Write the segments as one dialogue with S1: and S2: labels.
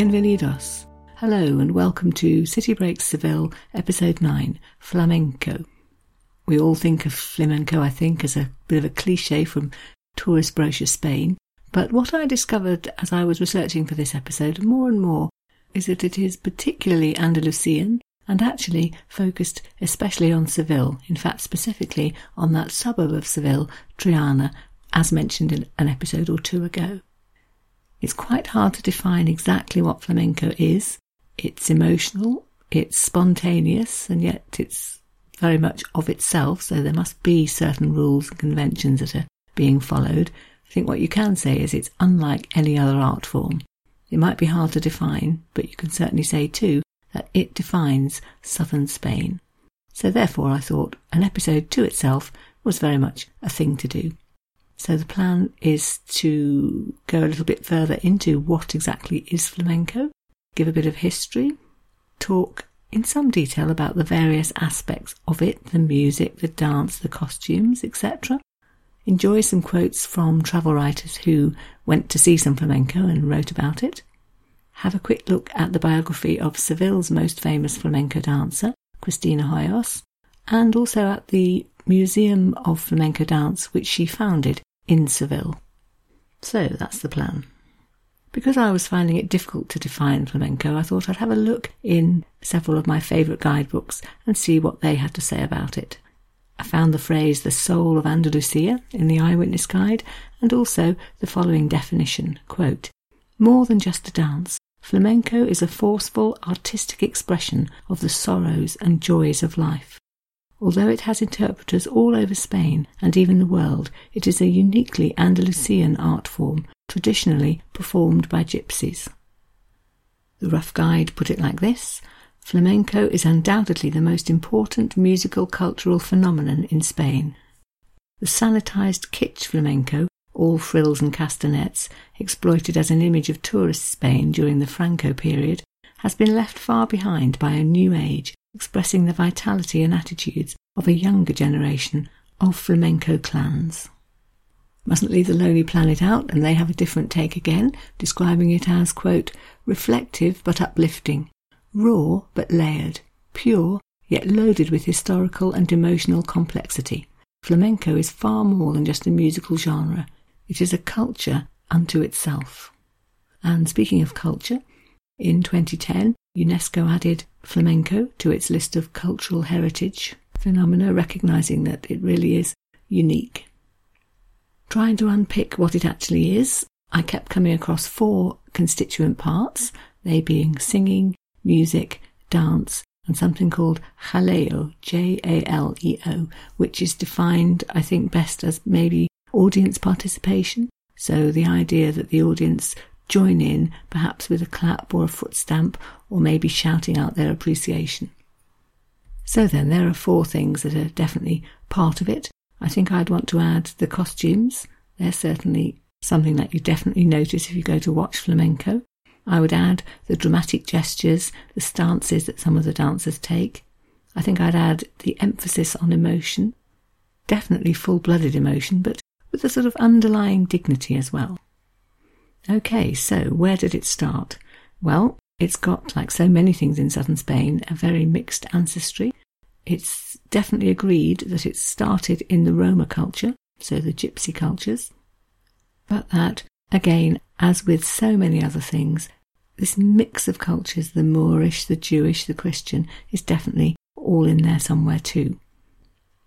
S1: Bienvenidos. Hello and welcome to City Breaks Seville, Episode 9 Flamenco. We all think of flamenco, I think, as a bit of a cliche from tourist brochure Spain, but what I discovered as I was researching for this episode more and more is that it is particularly Andalusian and actually focused especially on Seville, in fact, specifically on that suburb of Seville, Triana, as mentioned in an episode or two ago. It's quite hard to define exactly what flamenco is. It's emotional, it's spontaneous, and yet it's very much of itself, so there must be certain rules and conventions that are being followed. I think what you can say is it's unlike any other art form. It might be hard to define, but you can certainly say too that it defines southern Spain. So therefore I thought an episode to itself was very much a thing to do. So the plan is to go a little bit further into what exactly is flamenco, give a bit of history, talk in some detail about the various aspects of it, the music, the dance, the costumes, etc. Enjoy some quotes from travel writers who went to see some flamenco and wrote about it. Have a quick look at the biography of Seville's most famous flamenco dancer, Cristina Hoyos, and also at the Museum of Flamenco Dance, which she founded in Seville. So that's the plan. Because I was finding it difficult to define flamenco, I thought I'd have a look in several of my favourite guidebooks and see what they had to say about it. I found the phrase the soul of Andalusia in the Eyewitness Guide and also the following definition quote, More than just a dance, flamenco is a forceful artistic expression of the sorrows and joys of life. Although it has interpreters all over Spain and even the world, it is a uniquely Andalusian art form, traditionally performed by gypsies. The Rough Guide put it like this Flamenco is undoubtedly the most important musical cultural phenomenon in Spain. The sanitized kitsch flamenco, all frills and castanets, exploited as an image of tourist Spain during the Franco period, has been left far behind by a new age expressing the vitality and attitudes of a younger generation of flamenco clans. Mustn't leave the Lonely Planet out, and they have a different take again, describing it as, quote, reflective but uplifting, raw but layered, pure yet loaded with historical and emotional complexity. Flamenco is far more than just a musical genre. It is a culture unto itself. And speaking of culture, in 2010, UNESCO added flamenco to its list of cultural heritage phenomena, recognizing that it really is unique. Trying to unpick what it actually is, I kept coming across four constituent parts, they being singing, music, dance, and something called jaleo, J-A-L-E-O, which is defined, I think, best as maybe audience participation. So the idea that the audience join in, perhaps with a clap or a foot stamp, or maybe shouting out their appreciation. So then, there are four things that are definitely part of it. I think I'd want to add the costumes. They're certainly something that you definitely notice if you go to watch flamenco. I would add the dramatic gestures, the stances that some of the dancers take. I think I'd add the emphasis on emotion. Definitely full blooded emotion, but with a sort of underlying dignity as well. Okay, so where did it start? Well, it's got, like so many things in southern Spain, a very mixed ancestry. It's definitely agreed that it started in the Roma culture, so the gypsy cultures, but that, again, as with so many other things, this mix of cultures, the Moorish, the Jewish, the Christian, is definitely all in there somewhere too.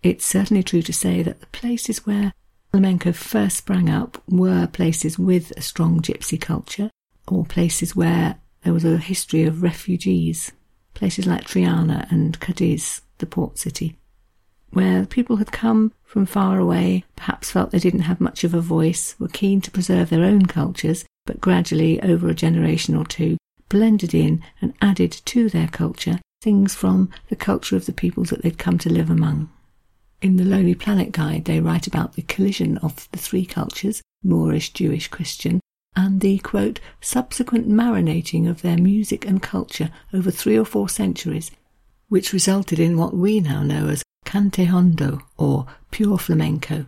S1: It's certainly true to say that the places where flamenco first sprang up were places with a strong gypsy culture, or places where there was a history of refugees, places like Triana and Cadiz, the port city, where people had come from far away, perhaps felt they didn't have much of a voice, were keen to preserve their own cultures, but gradually, over a generation or two, blended in and added to their culture things from the culture of the peoples that they'd come to live among. In the Lonely Planet Guide, they write about the collision of the three cultures Moorish, Jewish, Christian and the quote, subsequent marinating of their music and culture over three or four centuries, which resulted in what we now know as cante hondo or pure flamenco.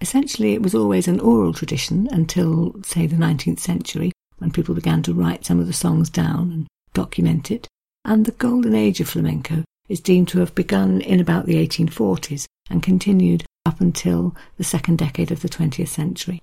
S1: Essentially, it was always an oral tradition until, say, the 19th century, when people began to write some of the songs down and document it. And the golden age of flamenco is deemed to have begun in about the 1840s and continued up until the second decade of the 20th century.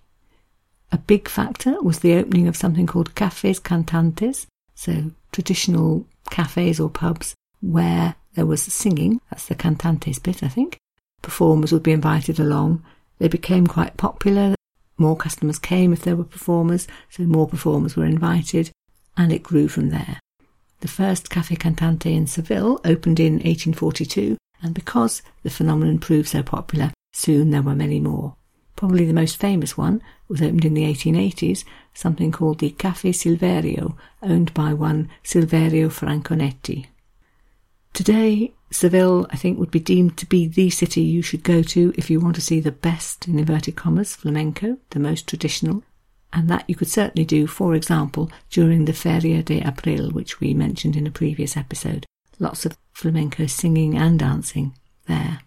S1: A big factor was the opening of something called cafes cantantes, so traditional cafes or pubs where there was singing, that's the cantantes bit, I think. Performers would be invited along. They became quite popular. More customers came if there were performers, so more performers were invited, and it grew from there. The first Cafe Cantante in Seville opened in 1842, and because the phenomenon proved so popular, soon there were many more. Probably the most famous one was opened in the 1880s, something called the Cafe Silverio, owned by one Silverio Franconetti. Today, Seville, I think, would be deemed to be the city you should go to if you want to see the best, in inverted commas, flamenco, the most traditional, and that you could certainly do, for example, during the Feria de Abril, which we mentioned in a previous episode. Lots of flamenco singing and dancing there.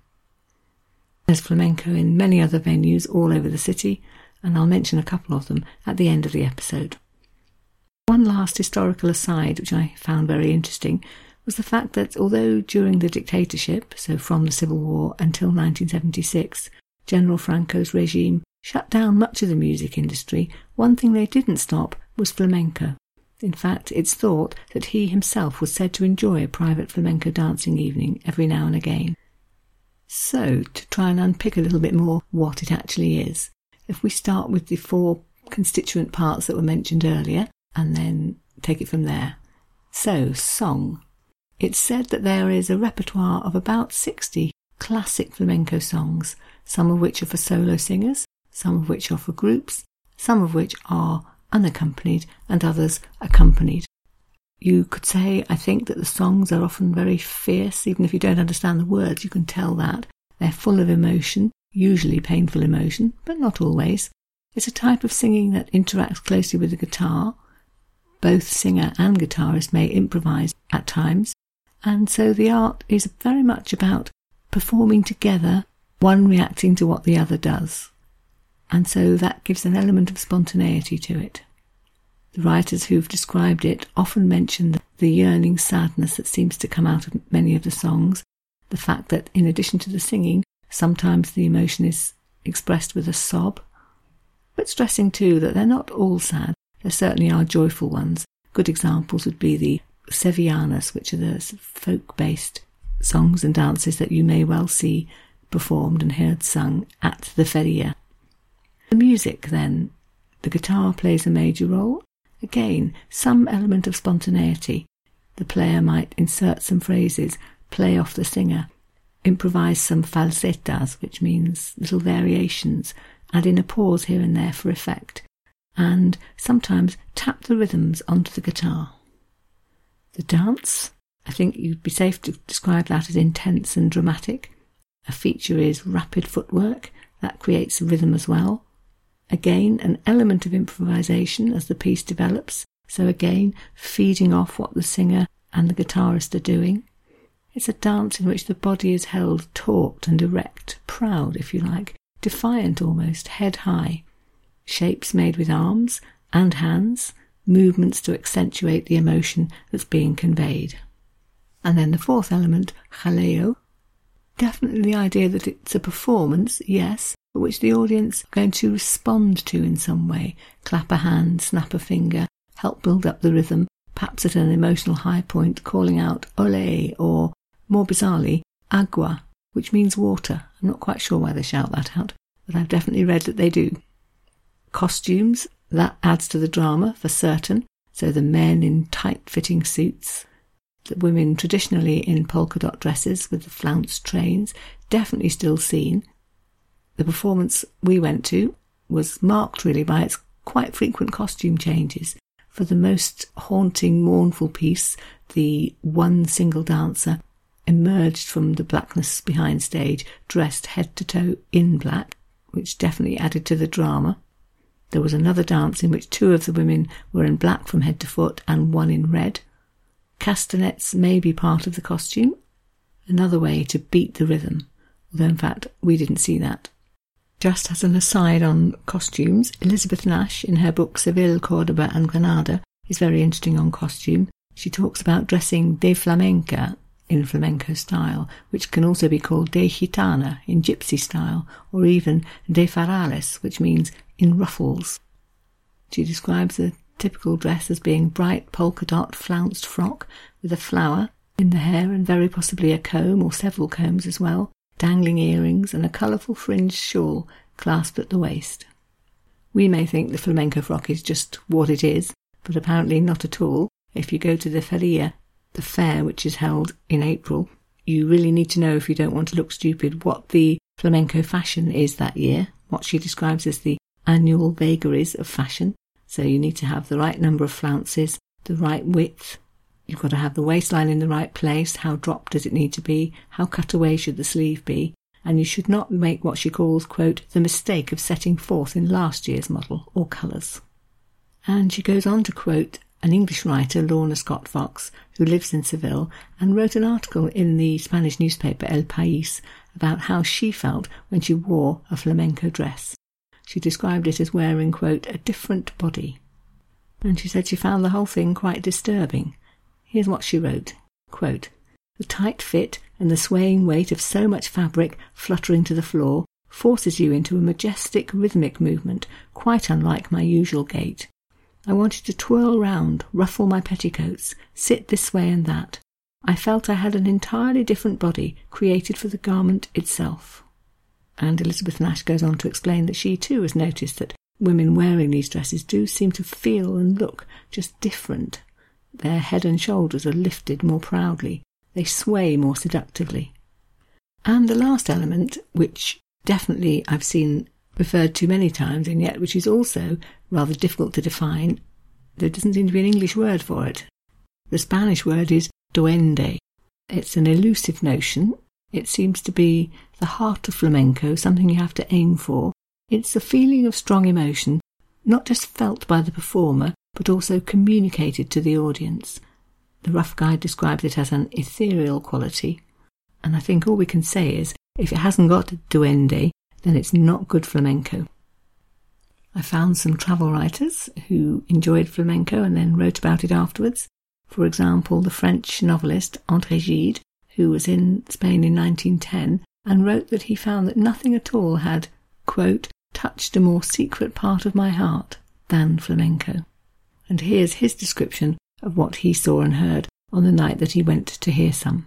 S1: There's flamenco in many other venues all over the city, and I'll mention a couple of them at the end of the episode. One last historical aside, which I found very interesting, was the fact that although during the dictatorship, so from the Civil War until 1976, General Franco's regime shut down much of the music industry, one thing they didn't stop was flamenco. In fact, it's thought that he himself was said to enjoy a private flamenco dancing evening every now and again. So, to try and unpick a little bit more what it actually is, if we start with the four constituent parts that were mentioned earlier and then take it from there. So, song. It's said that there is a repertoire of about 60 classic flamenco songs, some of which are for solo singers, some of which are for groups, some of which are unaccompanied, and others accompanied. You could say, I think, that the songs are often very fierce, even if you don't understand the words, you can tell that. They're full of emotion, usually painful emotion, but not always. It's a type of singing that interacts closely with the guitar. Both singer and guitarist may improvise at times, and so the art is very much about performing together, one reacting to what the other does and so that gives an element of spontaneity to it. The writers who've described it often mention the yearning sadness that seems to come out of many of the songs, the fact that in addition to the singing, sometimes the emotion is expressed with a sob, but stressing too that they're not all sad. There certainly are joyful ones. Good examples would be the Sevillanas, which are the folk based songs and dances that you may well see performed and heard sung at the feria the music, then, the guitar plays a major role. Again, some element of spontaneity. The player might insert some phrases, play off the singer, improvise some falsettas, which means little variations, add in a pause here and there for effect, and sometimes tap the rhythms onto the guitar. The dance, I think you'd be safe to describe that as intense and dramatic. A feature is rapid footwork, that creates rhythm as well. Again, an element of improvisation as the piece develops. So, again, feeding off what the singer and the guitarist are doing. It's a dance in which the body is held taut and erect, proud, if you like, defiant almost, head high. Shapes made with arms and hands, movements to accentuate the emotion that's being conveyed. And then the fourth element, jaleo, definitely the idea that it's a performance, yes, which the audience are going to respond to in some way. Clap a hand, snap a finger, help build up the rhythm, perhaps at an emotional high point, calling out ole or, more bizarrely, agua, which means water. I'm not quite sure why they shout that out, but I've definitely read that they do. Costumes, that adds to the drama for certain. So the men in tight fitting suits, the women traditionally in polka dot dresses with the flounced trains, definitely still seen, the performance we went to was marked really by its quite frequent costume changes. For the most haunting, mournful piece, the one single dancer emerged from the blackness behind stage, dressed head to toe in black, which definitely added to the drama. There was another dance in which two of the women were in black from head to foot and one in red. Castanets may be part of the costume, another way to beat the rhythm, although in fact we didn't see that. Just as an aside on costumes, Elizabeth Nash, in her book Seville, Cordoba and Granada, is very interesting on costume. She talks about dressing de flamenca in flamenco style, which can also be called de gitana in gypsy style, or even de farales, which means in ruffles. She describes the typical dress as being bright polka dot flounced frock with a flower in the hair and very possibly a comb or several combs as well, dangling earrings and a colourful fringed shawl clasped at the waist. We may think the flamenco frock is just what it is, but apparently not at all. If you go to the feria, the fair which is held in April, you really need to know if you don't want to look stupid what the flamenco fashion is that year, what she describes as the annual vagaries of fashion. So you need to have the right number of flounces, the right width. You've got to have the waistline in the right place. How dropped does it need to be? How cut away should the sleeve be? And you should not make what she calls, quote, the mistake of setting forth in last year's model or colours. And she goes on to quote an English writer, Lorna Scott Fox, who lives in Seville, and wrote an article in the Spanish newspaper El País about how she felt when she wore a flamenco dress. She described it as wearing, quote, a different body. And she said she found the whole thing quite disturbing. Here's what she wrote, quote, The tight fit and the swaying weight of so much fabric fluttering to the floor forces you into a majestic rhythmic movement quite unlike my usual gait. I wanted to twirl round, ruffle my petticoats, sit this way and that. I felt I had an entirely different body created for the garment itself. And Elizabeth Nash goes on to explain that she too has noticed that women wearing these dresses do seem to feel and look just different. Their head and shoulders are lifted more proudly, they sway more seductively. And the last element, which definitely I've seen referred to many times, and yet which is also rather difficult to define. There doesn't seem to be an English word for it. The Spanish word is duende. It's an elusive notion. It seems to be the heart of flamenco, something you have to aim for. It's a feeling of strong emotion, not just felt by the performer, but also communicated to the audience. The rough guide describes it as an ethereal quality, and I think all we can say is if it hasn't got duende, then it's not good flamenco. I found some travel writers who enjoyed flamenco and then wrote about it afterwards. For example, the French novelist André Gide, who was in Spain in 1910 and wrote that he found that nothing at all had, quote, touched a more secret part of my heart than flamenco. And here's his description of what he saw and heard on the night that he went to hear some.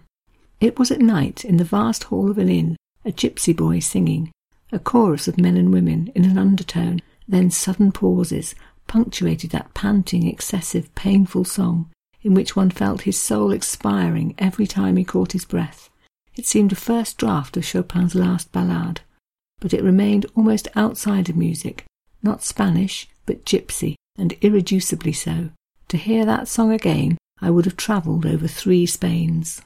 S1: It was at night in the vast hall of an inn, a gypsy boy singing, a chorus of men and women in an undertone, then sudden pauses, punctuated that panting, excessive, painful song, in which one felt his soul expiring every time he caught his breath. It seemed a first draft of Chopin's last ballade, but it remained almost outside of music, not Spanish, but gypsy, and irreducibly so. To hear that song again, I would have travelled over three Spains.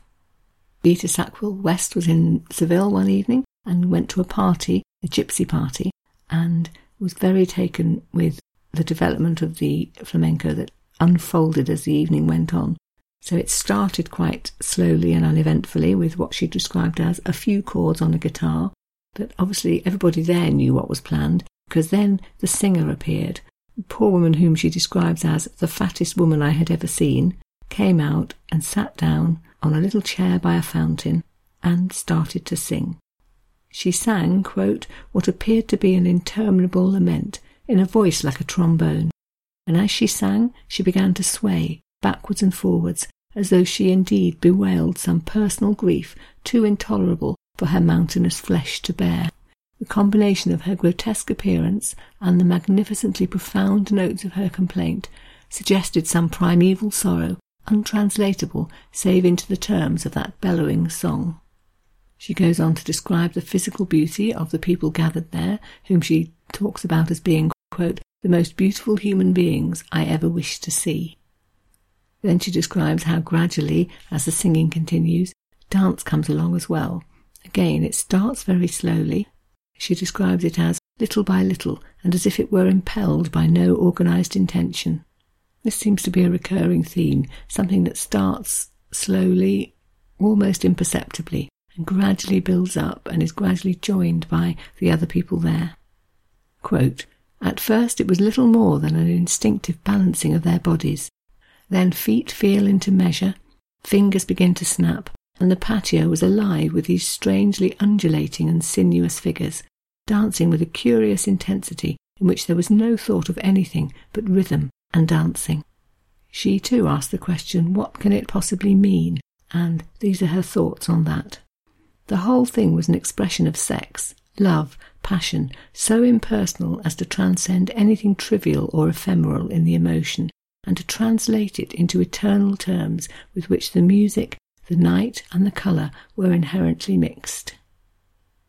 S1: Vita Sackville West was in Seville one evening and went to a party a gypsy party and was very taken with the development of the flamenco that unfolded as the evening went on. So it started quite slowly and uneventfully with what she described as a few chords on a guitar, but obviously everybody there knew what was planned because then the singer appeared. The poor woman whom she describes as the fattest woman I had ever seen came out and sat down on a little chair by a fountain and started to sing. She sang, quote, what appeared to be an interminable lament in a voice like a trombone, and as she sang, she began to sway backwards and forwards as though she indeed bewailed some personal grief too intolerable for her mountainous flesh to bear. The combination of her grotesque appearance and the magnificently profound notes of her complaint suggested some primeval sorrow, untranslatable save into the terms of that bellowing song. She goes on to describe the physical beauty of the people gathered there, whom she talks about as being, quote, the most beautiful human beings I ever wished to see. Then she describes how gradually, as the singing continues, dance comes along as well. Again, it starts very slowly. She describes it as little by little and as if it were impelled by no organized intention. This seems to be a recurring theme, something that starts slowly, almost imperceptibly, and gradually builds up and is gradually joined by the other people there. Quote, At first it was little more than an instinctive balancing of their bodies. Then feet feel into measure, fingers begin to snap, and the patio was alive with these strangely undulating and sinuous figures, dancing with a curious intensity in which there was no thought of anything but rhythm and dancing. She too asked the question, What can it possibly mean? And these are her thoughts on that. The whole thing was an expression of sex, love, passion, so impersonal as to transcend anything trivial or ephemeral in the emotion, and to translate it into eternal terms with which the music, the night, and the colour were inherently mixed.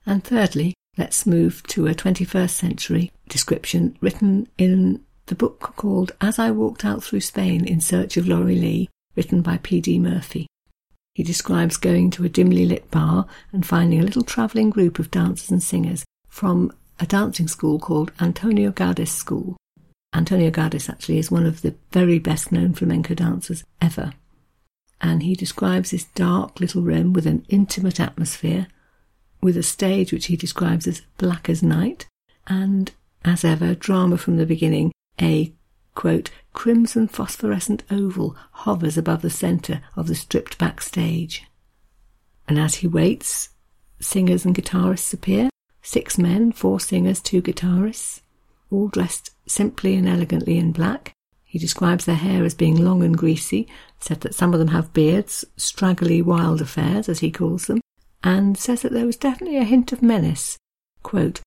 S1: And thirdly, let's move to a 21st century description written in the book called As I Walked Out Through Spain in Search of Laurie Lee, written by P.D. Murphy. He describes going to a dimly lit bar and finding a little travelling group of dancers and singers from a dancing school called Antonio Gades School. Antonio Gades actually is one of the very best known flamenco dancers ever. And he describes this dark little room with an intimate atmosphere, with a stage which he describes as black as night, and, as ever, drama from the beginning, a quote, crimson phosphorescent oval hovers above the centre of the stripped back stage. And as he waits, singers and guitarists appear six men, four singers, two guitarists, all dressed simply and elegantly in black. He describes their hair as being long and greasy, said that some of them have beards, straggly wild affairs, as he calls them, and says that there was definitely a hint of menace. Quote,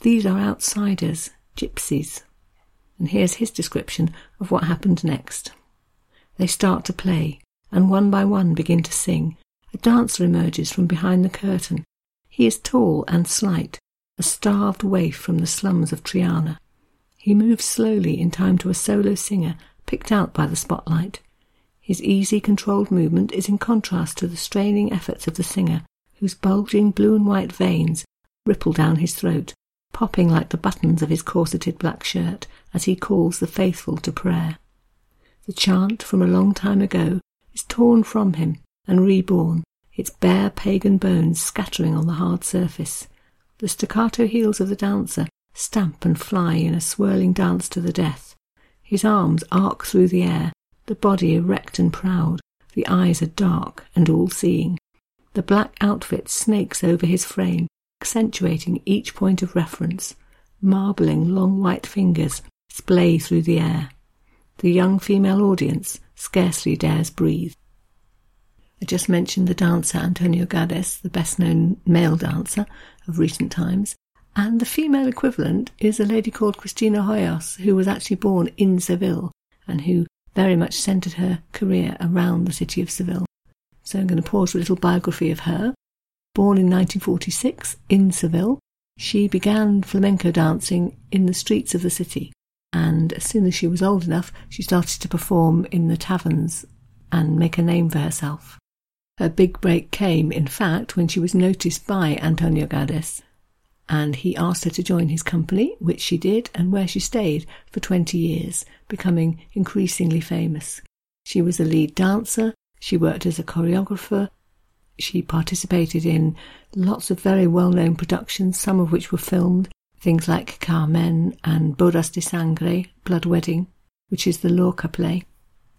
S1: These are outsiders, gypsies, and here's his description of what happened next. They start to play, and one by one begin to sing. A dancer emerges from behind the curtain. He is tall and slight, a starved waif from the slums of Triana. He moves slowly in time to a solo singer picked out by the spotlight. His easy, controlled movement is in contrast to the straining efforts of the singer, whose bulging blue and white veins ripple down his throat popping like the buttons of his corseted black shirt as he calls the faithful to prayer. The chant from a long time ago is torn from him and reborn, its bare pagan bones scattering on the hard surface. The staccato heels of the dancer stamp and fly in a swirling dance to the death. His arms arc through the air, the body erect and proud, the eyes are dark and all seeing. The black outfit snakes over his frame, accentuating each point of reference, marbling long white fingers splay through the air. The young female audience scarcely dares breathe. I just mentioned the dancer Antonio Gades, the best known male dancer of recent times, and the female equivalent is a lady called Cristina Hoyos, who was actually born in Seville and who very much centred her career around the city of Seville. So I'm going to pause for a little biography of her. Born in 1946 in Seville, she began flamenco dancing in the streets of the city. And as soon as she was old enough, she started to perform in the taverns and make a name for herself. Her big break came, in fact, when she was noticed by Antonio Gades, and he asked her to join his company, which she did, and where she stayed for 20 years, becoming increasingly famous. She was a lead dancer, she worked as a choreographer, she participated in lots of very well known productions, some of which were filmed, things like Carmen and Bodas de Sangre, Blood Wedding, which is the Lorca play,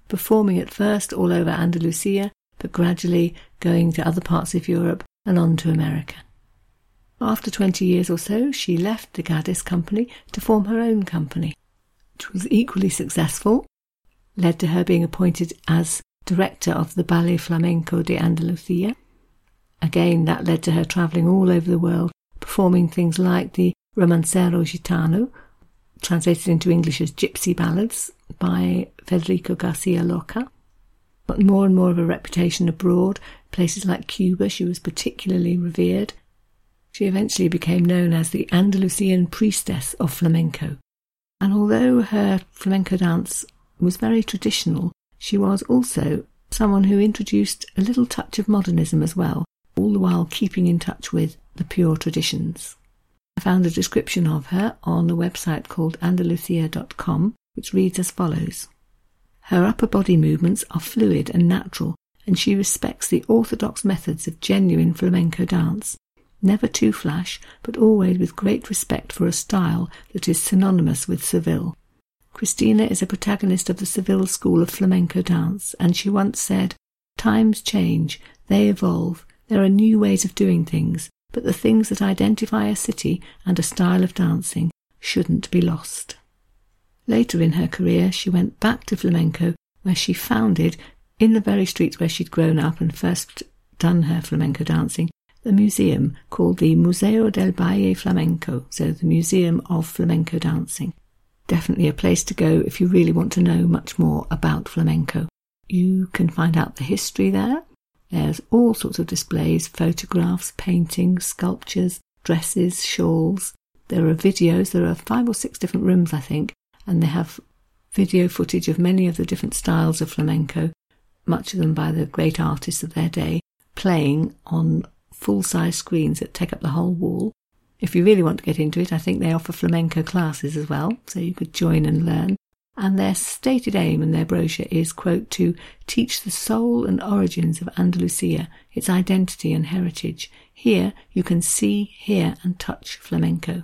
S1: performing at first all over Andalusia, but gradually going to other parts of Europe and on to America. After 20 years or so, she left the Gades company to form her own company, which was equally successful, led to her being appointed as director of the Ballet Flamenco de Andalucía, Again, that led to her travelling all over the world, performing things like the Romancero Gitano, translated into English as Gypsy Ballads by Federico Garcia Lorca. But more and more of a reputation abroad, places like Cuba, she was particularly revered. She eventually became known as the Andalusian priestess of flamenco. And although her flamenco dance was very traditional, she was also someone who introduced a little touch of modernism as well, all the while keeping in touch with the pure traditions. I found a description of her on a website called andalucia.com, which reads as follows Her upper body movements are fluid and natural, and she respects the orthodox methods of genuine flamenco dance. Never too flash, but always with great respect for a style that is synonymous with Seville. Cristina is a protagonist of the Seville school of flamenco dance, and she once said, Times change, they evolve, there are new ways of doing things, but the things that identify a city and a style of dancing shouldn't be lost. Later in her career, she went back to flamenco, where she founded, in the very streets where she'd grown up and first done her flamenco dancing, the museum called the Museo del Baile Flamenco, so the Museum of Flamenco Dancing. Definitely a place to go if you really want to know much more about flamenco. You can find out the history there. There's all sorts of displays, photographs, paintings, sculptures, dresses, shawls. There are videos. There are five or six different rooms, I think, and they have video footage of many of the different styles of flamenco, much of them by the great artists of their day, playing on full size screens that take up the whole wall. If you really want to get into it, I think they offer flamenco classes as well, so you could join and learn. And their stated aim in their brochure is, quote, to teach the soul and origins of Andalusia, its identity and heritage. Here you can see, hear, and touch flamenco.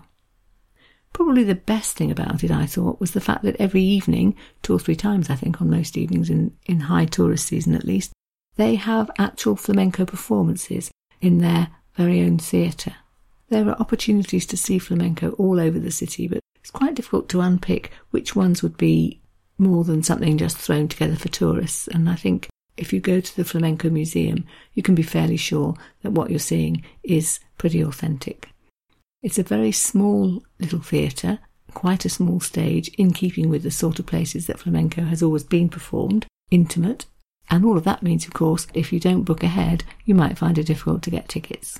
S1: Probably the best thing about it, I thought, was the fact that every evening, two or three times I think on most evenings in, in high tourist season at least, they have actual flamenco performances in their very own theatre. There are opportunities to see flamenco all over the city, but it's quite difficult to unpick which ones would be more than something just thrown together for tourists. And I think if you go to the Flamenco Museum, you can be fairly sure that what you're seeing is pretty authentic. It's a very small little theatre, quite a small stage, in keeping with the sort of places that flamenco has always been performed, intimate, and all of that means, of course, if you don't book ahead, you might find it difficult to get tickets.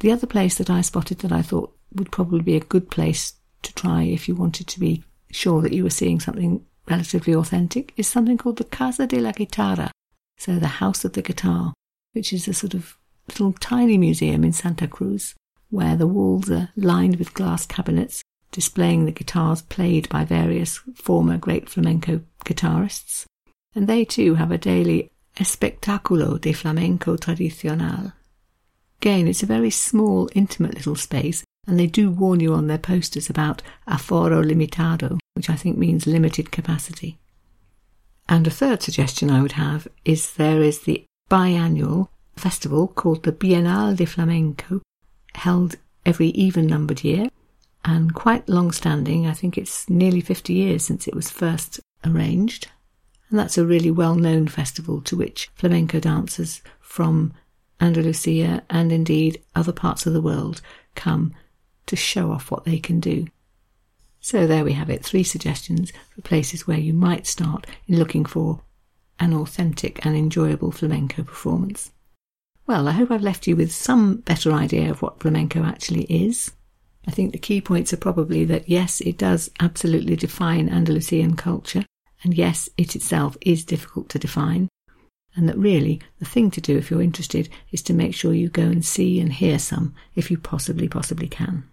S1: The other place that I spotted that I thought would probably be a good place to try if you wanted to be sure that you were seeing something relatively authentic is something called the Casa de la Guitarra, so the House of the Guitar, which is a sort of little tiny museum in Santa Cruz where the walls are lined with glass cabinets displaying the guitars played by various former great flamenco guitarists. And they too have a daily espectáculo de flamenco tradicional. Again, it's a very small, intimate little space, and they do warn you on their posters about aforo limitado, which I think means limited capacity. And a third suggestion I would have is there is the biannual festival called the Bienal de Flamenco, held every even numbered year and quite long standing. I think it's nearly 50 years since it was first arranged. And that's a really well known festival to which flamenco dancers from Andalusia and indeed other parts of the world come to show off what they can do. So there we have it three suggestions for places where you might start in looking for an authentic and enjoyable flamenco performance. Well, I hope I've left you with some better idea of what flamenco actually is. I think the key points are probably that yes, it does absolutely define Andalusian culture, and yes, it itself is difficult to define, and that really the thing to do if you're interested is to make sure you go and see and hear some if you possibly, possibly can.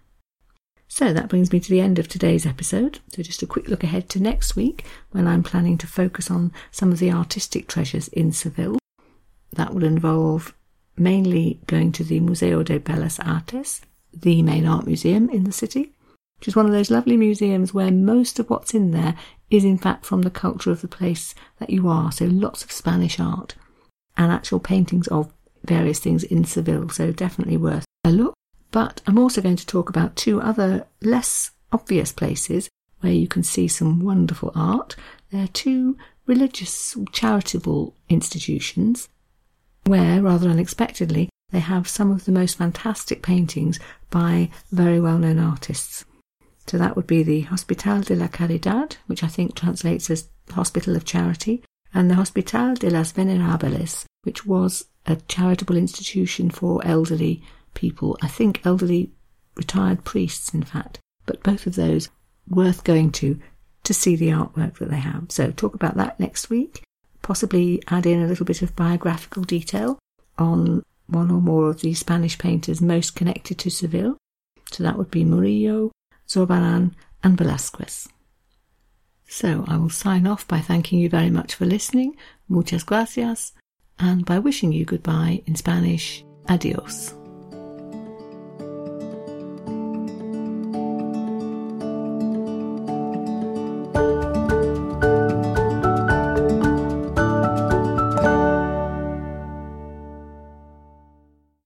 S1: So that brings me to the end of today's episode. So just a quick look ahead to next week when I'm planning to focus on some of the artistic treasures in Seville. That will involve mainly going to the Museo de Bellas Artes, the main art museum in the city, which is one of those lovely museums where most of what's in there is in fact from the culture of the place that you are. So lots of Spanish art and actual paintings of various things in Seville. So definitely worth a look. But I'm also going to talk about two other less obvious places where you can see some wonderful art. They're two religious charitable institutions where, rather unexpectedly, they have some of the most fantastic paintings by very well known artists. So that would be the Hospital de la Caridad, which I think translates as Hospital of Charity, and the Hospital de las Venerables, which was a charitable institution for elderly people. I think elderly retired priests, in fact. But both of those worth going to to see the artwork that they have. So talk about that next week possibly add in a little bit of biographical detail on one or more of the Spanish painters most connected to Seville. So that would be Murillo, Zurbarán, and Velasquez. So I will sign off by thanking you very much for listening. Muchas gracias. and by wishing you goodbye in Spanish, adios.